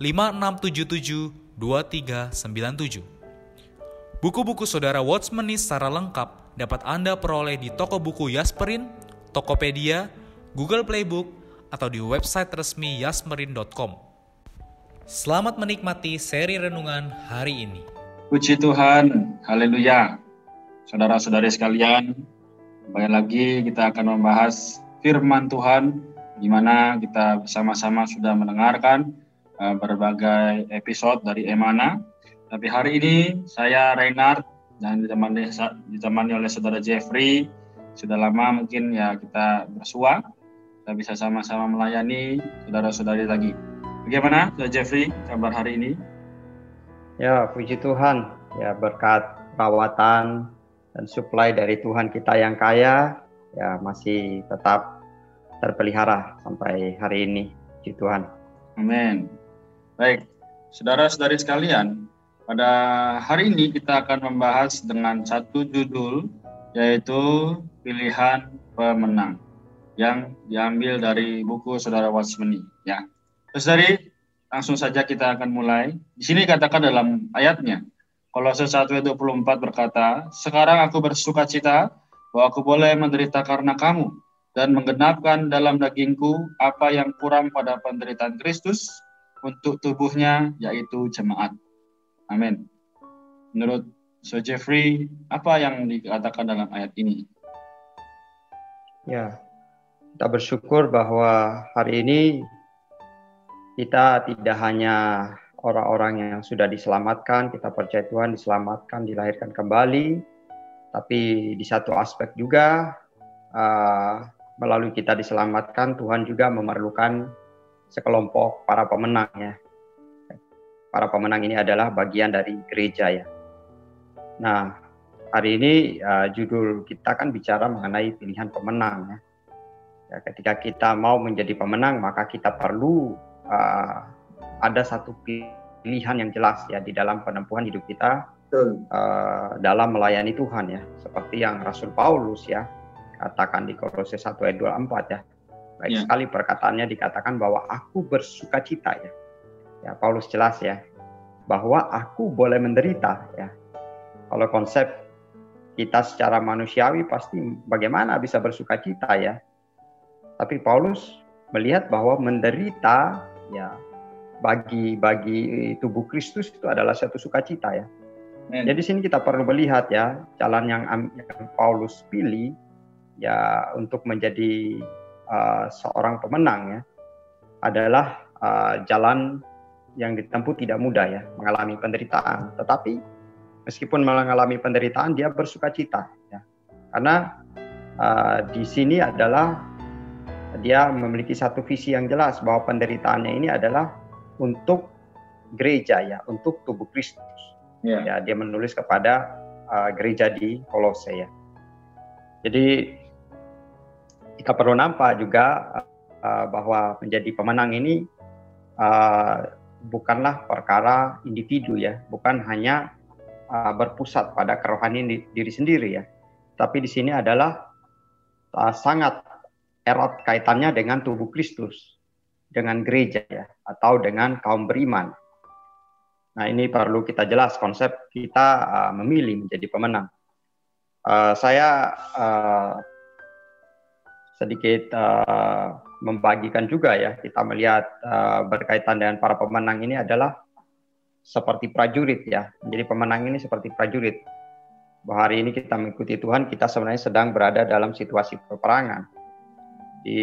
5677 2397. Buku-buku saudara Watchmeni secara lengkap dapat Anda peroleh di toko buku Yasmerin, Tokopedia, Google Playbook, atau di website resmi yasmerin.com. Selamat menikmati seri renungan hari ini. Puji Tuhan, haleluya. Saudara-saudari sekalian, kembali lagi kita akan membahas firman Tuhan, di mana kita bersama-sama sudah mendengarkan Eh, berbagai episode dari Emana. Tapi hari ini saya Reinhard dan ditemani, ditemani oleh saudara Jeffrey. Sudah lama mungkin ya kita bersua. Kita bisa sama-sama melayani saudara-saudari lagi. Bagaimana saudara Jeffrey kabar hari ini? Ya puji Tuhan ya berkat perawatan dan supply dari Tuhan kita yang kaya ya masih tetap terpelihara sampai hari ini. Puji Tuhan. Amin. Baik, saudara-saudari sekalian, pada hari ini kita akan membahas dengan satu judul yaitu pilihan pemenang yang diambil dari buku saudara Wasmeni ya. Terus dari langsung saja kita akan mulai. Di sini katakan dalam ayatnya Kolose 1 ayat 24 berkata, "Sekarang aku bersuka cita bahwa aku boleh menderita karena kamu dan menggenapkan dalam dagingku apa yang kurang pada penderitaan Kristus untuk tubuhnya yaitu jemaat. Amin. Menurut Sir Jeffrey, apa yang dikatakan dalam ayat ini? Ya, kita bersyukur bahwa hari ini kita tidak hanya orang-orang yang sudah diselamatkan, kita percaya Tuhan diselamatkan, dilahirkan kembali, tapi di satu aspek juga uh, melalui kita diselamatkan, Tuhan juga memerlukan sekelompok para pemenang ya. Para pemenang ini adalah bagian dari gereja ya. Nah, hari ini uh, judul kita kan bicara mengenai pilihan pemenang ya. ya. Ketika kita mau menjadi pemenang, maka kita perlu uh, ada satu pilihan yang jelas ya di dalam penempuhan hidup kita uh, dalam melayani Tuhan ya. Seperti yang Rasul Paulus ya katakan di Kolose 1 ayat 24 ya Baik ya. sekali perkataannya dikatakan bahwa aku bersuka cita ya. Ya Paulus jelas ya bahwa aku boleh menderita ya. Kalau konsep kita secara manusiawi pasti bagaimana bisa bersuka cita ya. Tapi Paulus melihat bahwa menderita ya bagi bagi tubuh Kristus itu adalah satu sukacita ya. Jadi sini kita perlu melihat ya jalan yang, yang Paulus pilih ya untuk menjadi uh, seorang pemenang ya adalah uh, jalan yang ditempuh tidak mudah ya mengalami penderitaan. Tetapi meskipun mengalami penderitaan dia bersuka cita ya. Karena uh, di sini adalah dia memiliki satu visi yang jelas bahwa penderitaannya ini adalah untuk gereja ya untuk tubuh Kristus. Yeah. ya dia menulis kepada uh, gereja di Kolose ya. Jadi kita perlu nampak juga uh, bahwa menjadi pemenang ini uh, bukanlah perkara individu ya, bukan hanya uh, berpusat pada kerohanian diri sendiri ya, tapi di sini adalah uh, sangat erat kaitannya dengan tubuh Kristus, dengan gereja ya, atau dengan kaum beriman. Nah ini perlu kita jelas konsep kita uh, memilih menjadi pemenang. Uh, saya uh, sedikit uh, membagikan juga ya kita melihat uh, berkaitan dengan para pemenang ini adalah seperti prajurit ya. Menjadi pemenang ini seperti prajurit. Bahwa hari ini kita mengikuti Tuhan, kita sebenarnya sedang berada dalam situasi peperangan. Di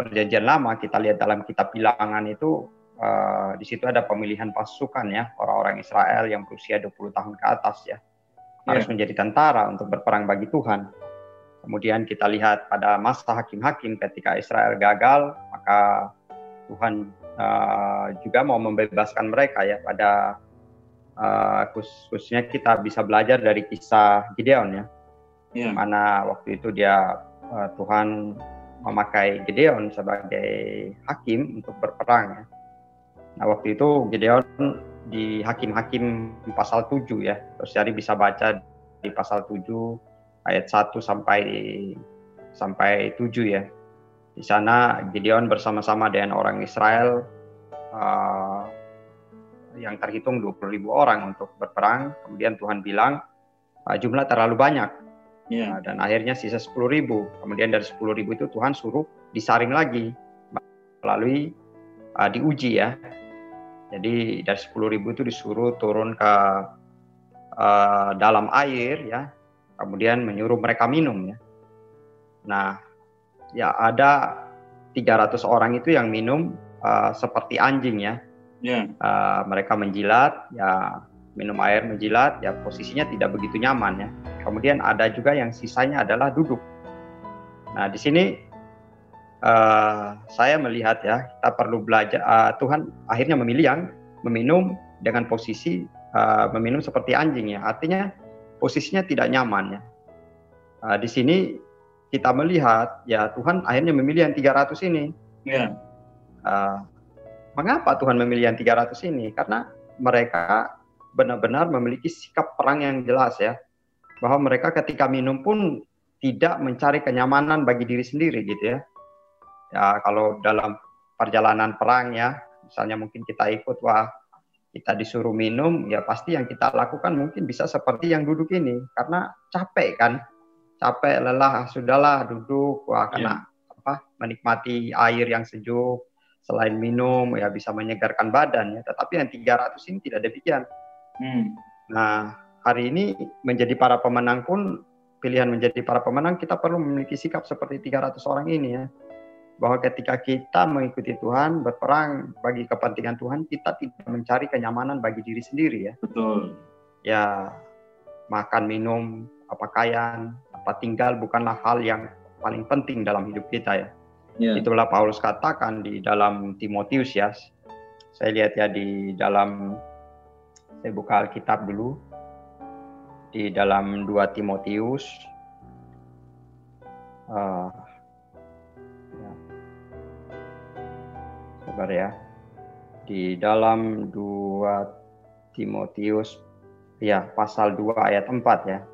perjanjian lama kita lihat dalam kitab bilangan itu uh, di situ ada pemilihan pasukan ya orang-orang Israel yang berusia 20 tahun ke atas ya harus yeah. menjadi tentara untuk berperang bagi Tuhan. Kemudian kita lihat pada masa hakim-hakim ketika Israel gagal, maka Tuhan uh, juga mau membebaskan mereka ya pada uh, khususnya kita bisa belajar dari kisah Gideon ya, yeah. mana waktu itu dia uh, Tuhan memakai Gideon sebagai hakim untuk berperang ya. Nah waktu itu Gideon di Hakim-Hakim pasal 7 ya. Terus jadi bisa baca di pasal 7 ayat 1 sampai sampai 7 ya. Di sana Gideon bersama-sama dengan orang Israel uh, yang terhitung 20 ribu orang untuk berperang. Kemudian Tuhan bilang uh, jumlah terlalu banyak. Yeah. Uh, dan akhirnya sisa 10 ribu. Kemudian dari 10 ribu itu Tuhan suruh disaring lagi melalui uh, diuji ya jadi dari 10 ribu itu disuruh turun ke uh, dalam air ya, kemudian menyuruh mereka minum ya. Nah, ya ada 300 orang itu yang minum uh, seperti anjing ya. Yeah. Ya. Uh, mereka menjilat, ya minum air menjilat, ya posisinya tidak begitu nyaman ya. Kemudian ada juga yang sisanya adalah duduk. Nah di sini uh, saya melihat ya kita perlu belajar uh, Tuhan akhirnya memilih yang meminum dengan posisi uh, meminum seperti anjing ya artinya posisinya tidak nyaman ya. Uh, di sini kita melihat ya Tuhan akhirnya memilih yang 300 ini. Yeah. uh, mengapa Tuhan memilih yang 300 ini? Karena mereka benar-benar memiliki sikap perang yang jelas ya. Bahwa mereka ketika minum pun tidak mencari kenyamanan bagi diri sendiri gitu ya. Ya kalau dalam perjalanan perang ya misalnya mungkin kita ikut wah kita disuruh minum ya pasti yang kita lakukan mungkin bisa seperti yang duduk ini. Karena capek kan. Capek lelah sudahlah duduk. Wah karena yeah. apa menikmati air yang sejuk. Selain minum ya bisa menyegarkan badan ya. Tetapi yang 300 ini tidak demikian. Hmm. nah hari ini menjadi para pemenang pun pilihan menjadi para pemenang kita perlu memiliki sikap seperti 300 orang ini ya bahwa ketika kita mengikuti Tuhan, berperang bagi kepentingan Tuhan, kita tidak mencari kenyamanan bagi diri sendiri ya. Betul. Ya, makan, minum, pakaian, apa tinggal bukanlah hal yang paling penting dalam hidup kita ya. Yeah. Itulah Paulus katakan di dalam Timotius ya. Saya lihat ya di dalam saya buka Alkitab dulu di dalam 2 Timotius uh, Sabar ya. Di dalam 2 Timotius ya pasal 2 ayat 4 ya.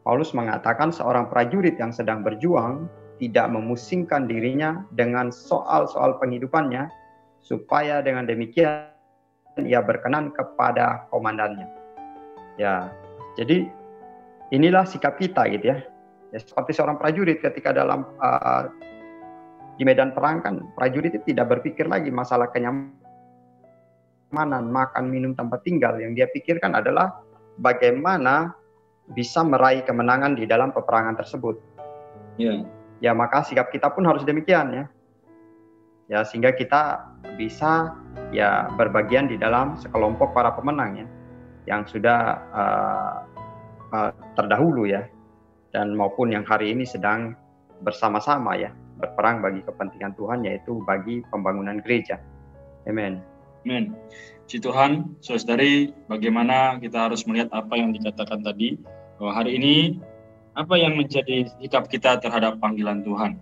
Paulus mengatakan seorang prajurit yang sedang berjuang tidak memusingkan dirinya dengan soal-soal penghidupannya supaya dengan demikian ia berkenan kepada komandannya. Ya, jadi inilah sikap kita gitu ya. Ya seperti seorang prajurit ketika dalam uh, di medan perang kan prajurit itu tidak berpikir lagi masalah kenyamanan, makan, minum, tempat tinggal. Yang dia pikirkan adalah bagaimana bisa meraih kemenangan di dalam peperangan tersebut. Ya. Ya maka sikap kita pun harus demikian ya. Ya sehingga kita bisa ya berbagian di dalam sekelompok para pemenang ya yang sudah uh, uh, terdahulu ya dan maupun yang hari ini sedang bersama-sama ya berperang bagi kepentingan Tuhan yaitu bagi pembangunan gereja. Amin. Amin. Puji Tuhan, saudari, bagaimana kita harus melihat apa yang dikatakan tadi bahwa hari ini apa yang menjadi sikap kita terhadap panggilan Tuhan.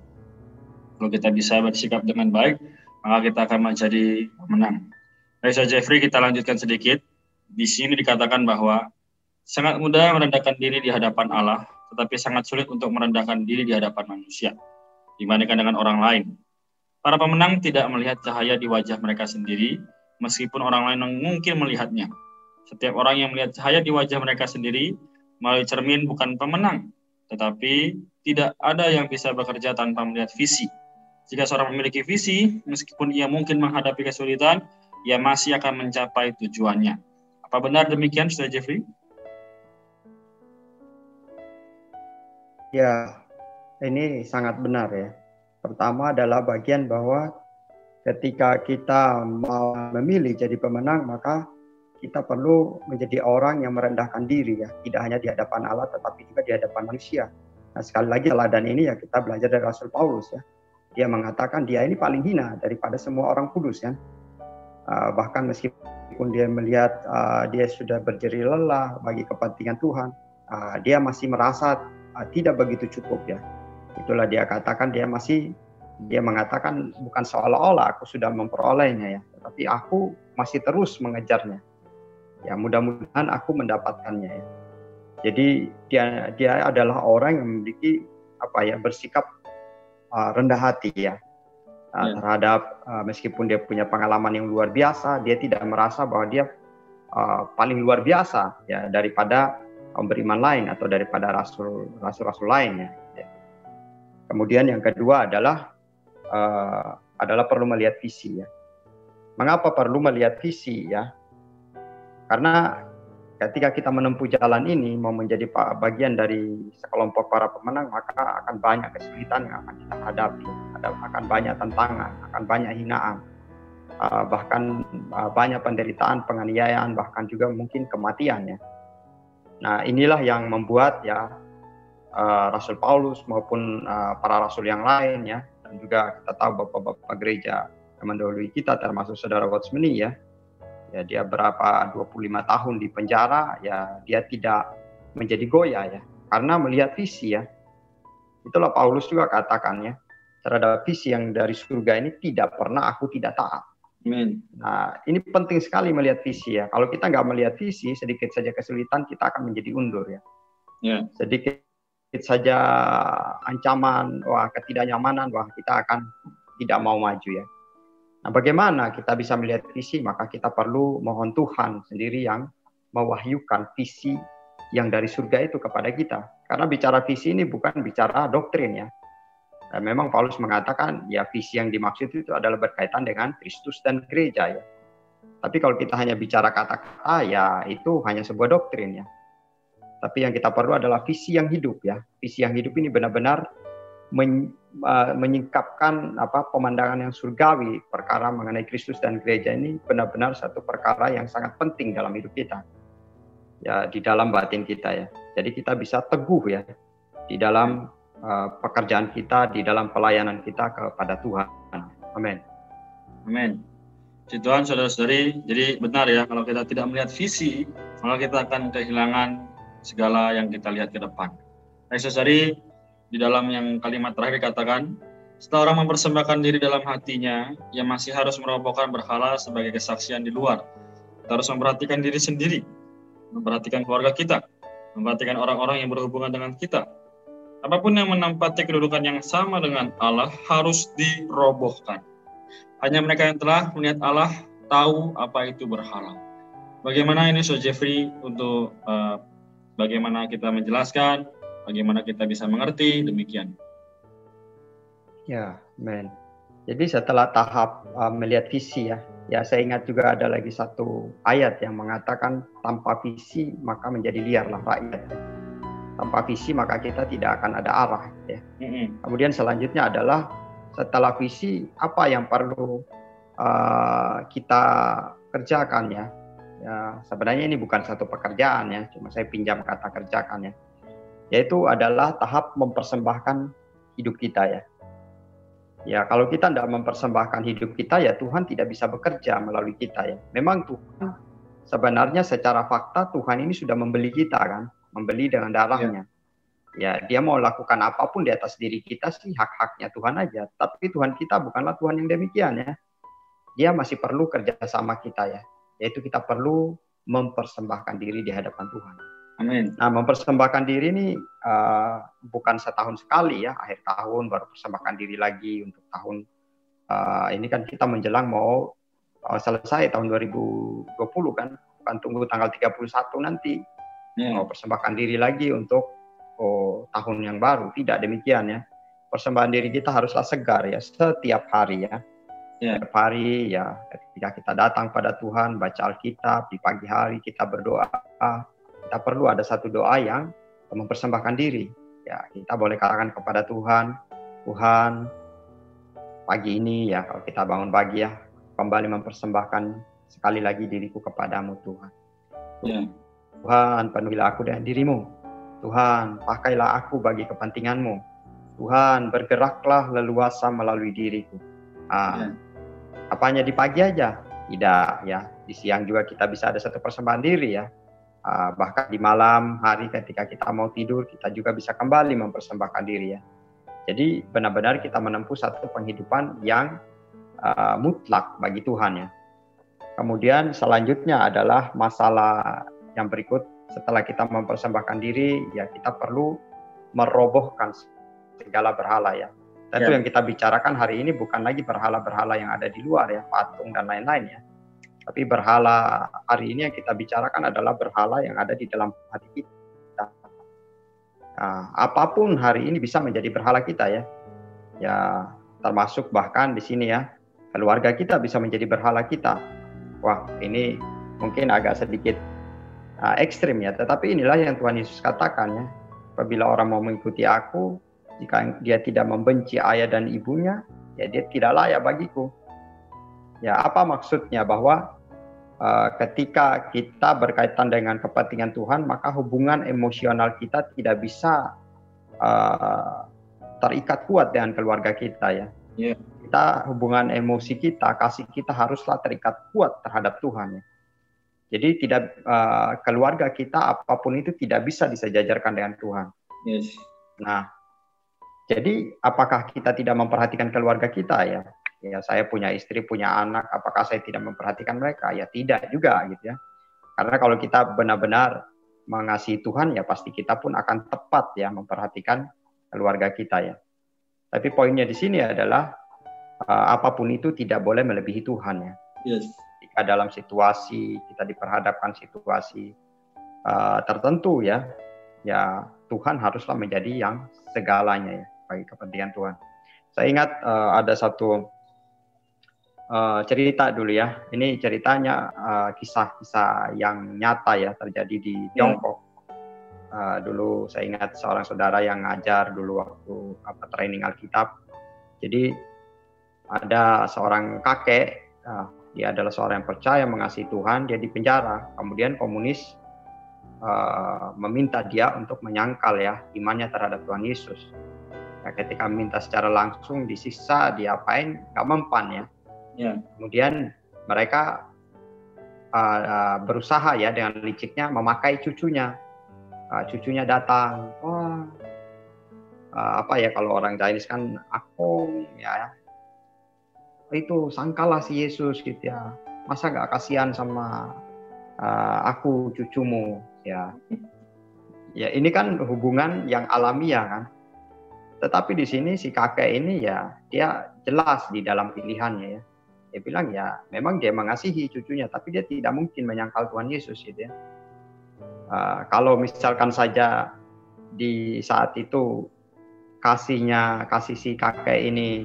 Kalau kita bisa bersikap dengan baik, maka kita akan menjadi pemenang. Baik, saya Jeffrey, kita lanjutkan sedikit. Di sini dikatakan bahwa sangat mudah merendahkan diri di hadapan Allah, tetapi sangat sulit untuk merendahkan diri di hadapan manusia dibandingkan dengan orang lain. Para pemenang tidak melihat cahaya di wajah mereka sendiri, meskipun orang lain mungkin melihatnya. Setiap orang yang melihat cahaya di wajah mereka sendiri melalui cermin bukan pemenang, tetapi tidak ada yang bisa bekerja tanpa melihat visi. Jika seorang memiliki visi, meskipun ia mungkin menghadapi kesulitan, ia masih akan mencapai tujuannya. Apa benar demikian, Saudara Jeffrey? Ya, ini sangat benar ya. Pertama adalah bagian bahwa ketika kita mau memilih jadi pemenang, maka kita perlu menjadi orang yang merendahkan diri ya, tidak hanya di hadapan Allah tetapi juga di hadapan manusia. Nah, sekali lagi teladan ini ya kita belajar dari Rasul Paulus ya. Dia mengatakan dia ini paling hina daripada semua orang kudus ya. Uh, bahkan meskipun dia melihat uh, dia sudah berjeri lelah bagi kepentingan Tuhan, uh, dia masih merasa tidak begitu cukup ya. Itulah dia katakan dia masih dia mengatakan bukan seolah-olah aku sudah memperolehnya ya, tetapi aku masih terus mengejarnya ya mudah-mudahan aku mendapatkannya ya. Jadi dia dia adalah orang yang memiliki apa ya bersikap uh, rendah hati ya uh, ya. terhadap uh, meskipun dia punya pengalaman yang luar biasa, dia tidak merasa bahwa dia uh, paling luar biasa ya daripada beriman lain atau daripada rasul rasul-rasul lain ya. Kemudian yang kedua adalah uh, adalah perlu melihat visi ya. Mengapa perlu melihat visi ya? Karena ketika kita menempuh jalan ini mau menjadi bagian dari sekelompok para pemenang maka akan banyak kesulitan yang akan kita hadapi ada akan banyak tantangan akan banyak hinaan uh, bahkan uh, banyak penderitaan penganiayaan bahkan juga mungkin kematian ya nah inilah yang membuat ya uh, Rasul Paulus maupun uh, para rasul yang lain ya dan juga kita tahu bapak-bapak gereja yang mendahului kita termasuk saudara Watchmeni ya ya dia berapa 25 tahun di penjara ya dia tidak menjadi goyah ya karena melihat visi ya itulah Paulus juga katakan ya terhadap visi yang dari surga ini tidak pernah aku tidak taat Amin. Nah, ini penting sekali melihat visi ya. Kalau kita nggak melihat visi, sedikit saja kesulitan kita akan menjadi undur ya. Yeah. Sedikit saja ancaman, wah ketidaknyamanan, wah kita akan tidak mau maju ya. Nah, bagaimana kita bisa melihat visi? Maka kita perlu mohon Tuhan sendiri yang mewahyukan visi yang dari surga itu kepada kita. Karena bicara visi ini bukan bicara doktrin ya. Dan memang Paulus mengatakan ya visi yang dimaksud itu adalah berkaitan dengan Kristus dan gereja ya. Tapi kalau kita hanya bicara kata-kata ya itu hanya sebuah doktrin ya. Tapi yang kita perlu adalah visi yang hidup ya. Visi yang hidup ini benar-benar men, uh, menyingkapkan apa pemandangan yang surgawi. Perkara mengenai Kristus dan gereja ini benar-benar satu perkara yang sangat penting dalam hidup kita. Ya di dalam batin kita ya. Jadi kita bisa teguh ya di dalam uh, pekerjaan kita di dalam pelayanan kita kepada Tuhan. Amin. Amin. Tuhan saudara-saudari. Jadi benar ya kalau kita tidak melihat visi maka kita akan kehilangan segala yang kita lihat ke depan saudari di dalam yang kalimat terakhir dikatakan, setelah orang mempersembahkan diri dalam hatinya, ia masih harus merobohkan berhala sebagai kesaksian di luar. Kita harus memperhatikan diri sendiri, memperhatikan keluarga kita, memperhatikan orang-orang yang berhubungan dengan kita. Apa pun yang menempati kedudukan yang sama dengan Allah harus dirobohkan. Hanya mereka yang telah melihat Allah tahu apa itu berhala. Bagaimana ini, So Jeffrey, untuk uh, bagaimana kita menjelaskan bagaimana kita bisa mengerti demikian. Ya, men. Jadi setelah tahap uh, melihat visi ya, ya saya ingat juga ada lagi satu ayat yang mengatakan tanpa visi maka menjadi liarlah rakyat. Tanpa visi maka kita tidak akan ada arah. Ya. Mm-hmm. Kemudian selanjutnya adalah setelah visi apa yang perlu uh, kita kerjakan ya. Ya sebenarnya ini bukan satu pekerjaan ya, cuma saya pinjam kata kerjakan ya yaitu adalah tahap mempersembahkan hidup kita ya. Ya, kalau kita tidak mempersembahkan hidup kita ya Tuhan tidak bisa bekerja melalui kita ya. Memang Tuhan sebenarnya secara fakta Tuhan ini sudah membeli kita kan, membeli dengan darahnya. Ya, dia mau lakukan apa pun di atas diri kita sih hak-haknya Tuhan aja. Tapi Tuhan kita bukanlah Tuhan yang demikian ya. Dia masih perlu kerjasama kita ya. Yaitu kita perlu mempersembahkan diri di hadapan Tuhan. Amin. Nah, mempersembahkan diri ini uh, bukan setahun sekali ya, akhir tahun baru persembahkan diri lagi untuk tahun uh, ini kan kita menjelang mau uh, selesai tahun 2020 kan, bukan tunggu tanggal 31 nanti yeah. mau persembahkan diri lagi untuk oh, tahun yang baru. Tidak demikian ya. Persembahan diri kita haruslah segar ya setiap hari ya. Yeah. setiap hari ya. Ketika kita datang pada Tuhan baca Alkitab di pagi hari kita berdoa kita perlu ada satu doa yang mempersembahkan diri. Ya kita boleh katakan kepada Tuhan Tuhan pagi ini ya kalau kita bangun pagi ya kembali mempersembahkan sekali lagi diriku kepadamu Tuhan. Yeah. Tuhan penuhilah aku dengan dirimu. Tuhan pakailah aku bagi kepentinganmu. Tuhan bergeraklah leluasa melalui diriku. Ah, yeah apanya di pagi aja? Tidak ya. Di siang juga kita bisa ada satu persembahan diri ya. Uh, bahkan di malam hari ketika kita mau tidur kita juga bisa kembali mempersembahkan diri ya. Jadi benar-benar kita menempuh satu penghidupan yang uh, mutlak bagi Tuhan ya. Kemudian selanjutnya adalah masalah yang berikut. Setelah kita mempersembahkan diri ya kita perlu merobohkan segala berhala ya Tentu ya. yang kita bicarakan hari ini bukan lagi berhala-berhala yang ada di luar ya, patung dan lain-lain ya. Tapi berhala hari ini yang kita bicarakan adalah berhala yang ada di dalam hati kita. Nah, apa pun hari ini bisa menjadi berhala kita ya. Ya, termasuk bahkan di sini ya, keluarga kita bisa menjadi berhala kita. Wah, ini mungkin agak sedikit uh, ekstrim ya, tetapi inilah yang Tuhan Yesus katakan ya. Apabila orang mau mengikuti aku, jika dia tidak membenci ayah dan ibunya, ya dia tidak layak bagiku. Ya, apa maksudnya bahwa uh, ketika kita berkaitan dengan kepentingan Tuhan, maka hubungan emosional kita tidak bisa uh, terikat kuat dengan keluarga kita ya. Yeah. Kita hubungan emosi kita, kasih kita haruslah terikat kuat terhadap Tuhan ya. Jadi tidak uh, keluarga kita apa pun itu tidak bisa disejajarkan dengan Tuhan. Yes. Nah, jadi apakah kita tidak memperhatikan keluarga kita ya? Ya saya punya istri, punya anak, apakah saya tidak memperhatikan mereka? Ya tidak juga gitu ya. Karena kalau kita benar-benar mengasihi Tuhan ya pasti kita pun akan tepat ya memperhatikan keluarga kita ya. Tapi poinnya di sini adalah uh, apa pun itu tidak boleh melebihi Tuhan ya. Yes. Jika dalam situasi kita diperhadapkan situasi uh, tertentu ya, ya Tuhan haruslah menjadi yang segalanya ya bagi kepentingan Tuhan. Saya ingat uh, ada satu uh, cerita dulu ya. Ini ceritanya kisah kisah-kisah yang nyata ya terjadi di ya. Tiongkok. Uh, dulu saya ingat seorang saudara yang ngajar dulu waktu apa training Alkitab. Jadi ada seorang kakek, uh, dia adalah seorang yang percaya mengasihi Tuhan, dia dipenjara. Kemudian komunis uh, meminta dia untuk menyangkal ya imannya terhadap Tuhan Yesus ya, ketika minta secara langsung disiksa diapain nggak mempan ya. ya. Kemudian mereka uh, uh, berusaha ya dengan liciknya memakai cucunya. Uh, cucunya datang wah uh, apa ya kalau orang Chinese kan akong ya itu sangkalah si Yesus gitu ya. Masa nggak kasihan sama uh, aku cucumu? Ya. Ya ini kan hubungan yang alamiah kan tetapi di sini si kakek ini ya dia jelas di dalam pilihannya ya. Dia bilang ya memang dia mengasihi cucunya, tapi dia tidak mungkin menyangkal Tuhan Yesus gitu ya. Uh, kalau misalkan saja di saat itu kasihnya kasih si kakek ini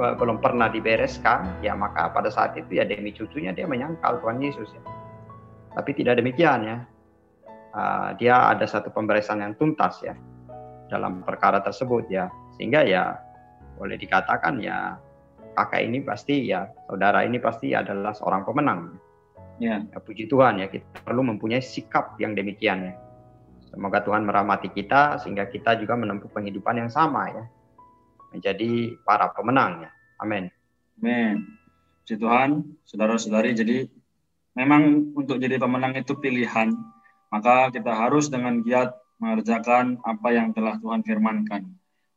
belum pernah dibereskan, ya maka pada saat itu ya demi cucunya dia menyangkal Tuhan Yesus ya. Tapi tidak demikian ya. Uh, dia ada satu pemberesan yang tuntas ya dalam perkara tersebut ya. Sehingga ya boleh dikatakan ya kakak ini pasti ya saudara ini pasti adalah seorang pemenang. Ya. ya puji Tuhan ya kita perlu mempunyai sikap yang demikian ya. Semoga Tuhan merahmati kita sehingga kita juga menempuh penghidupan yang sama ya menjadi para pemenang ya. Amin. Amin. Puji Tuhan saudara-saudari jadi memang untuk jadi pemenang itu pilihan. Maka kita harus dengan giat mengerjakan apa yang telah Tuhan firmankan.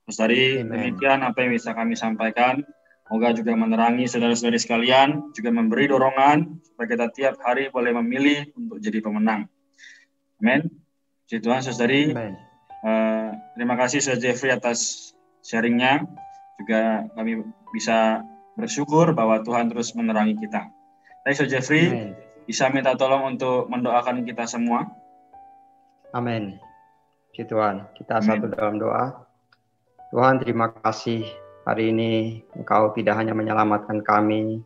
Terus dari demikian apa yang bisa kami sampaikan. Semoga juga menerangi saudara-saudari sekalian, juga memberi dorongan supaya kita tiap hari boleh memilih untuk jadi pemenang. Amin. Puji Tuhan, saudari. Uh, terima kasih Saudara Jeffrey atas sharingnya. Juga kami bisa bersyukur bahwa Tuhan terus menerangi kita. Baik, Saudara Jeffrey, Amen. bisa minta tolong untuk mendoakan kita semua. Amin. Puji Tuhan, kita Amin. satu dalam doa. Tuhan terima kasih hari ini Engkau tidak hanya menyelamatkan kami,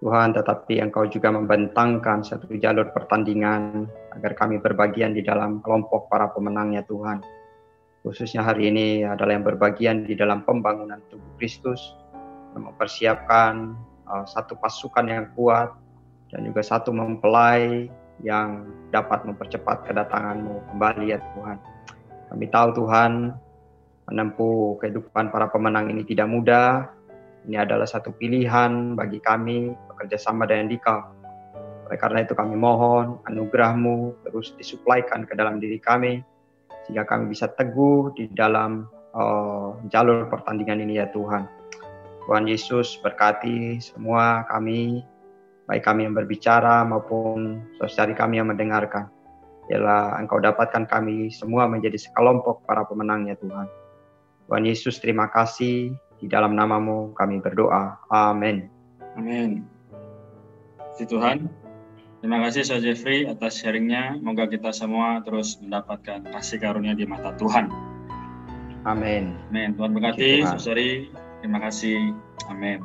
Tuhan, tetapi Engkau juga membentangkan satu jalur pertandingan agar kami berbagian di dalam kelompok para pemenangnya Tuhan. Khususnya hari ini adalah yang berbagian di dalam pembangunan tubuh Kristus, mempersiapkan uh, satu pasukan yang kuat dan juga satu mempelai yang dapat mempercepat kedatanganmu kembali ya Tuhan. Kami tahu Tuhan menempuh kehidupan para pemenang ini tidak mudah. Ini adalah satu pilihan bagi kami bekerja sama dengan Dikau. Oleh karena itu kami mohon anugerahmu terus disuplaikan ke dalam diri kami sehingga kami bisa teguh di dalam uh, jalur pertandingan ini ya Tuhan. Tuhan Yesus berkati semua kami, baik kami yang berbicara maupun saudari kami yang mendengarkan. Ialah Engkau dapatkan kami semua menjadi sekelompok para pemenangnya Tuhan. Tuhan Yesus terima kasih, di dalam namamu kami berdoa. Amin. Amin. Si Tuhan, terima kasih Saudara Jeffrey atas sharingnya. Semoga kita semua terus mendapatkan kasih karunia di mata Tuhan. Amin. Amin. Tuhan berkati, Saudari. Terima kasih. Amin.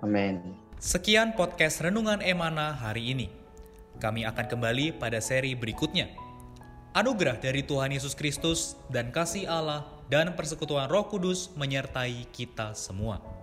Amin. Sekian podcast Renungan Emana hari ini. Kami akan kembali pada seri berikutnya. Anugerah dari Tuhan Yesus Kristus dan kasih Allah dan persekutuan Roh Kudus menyertai kita semua.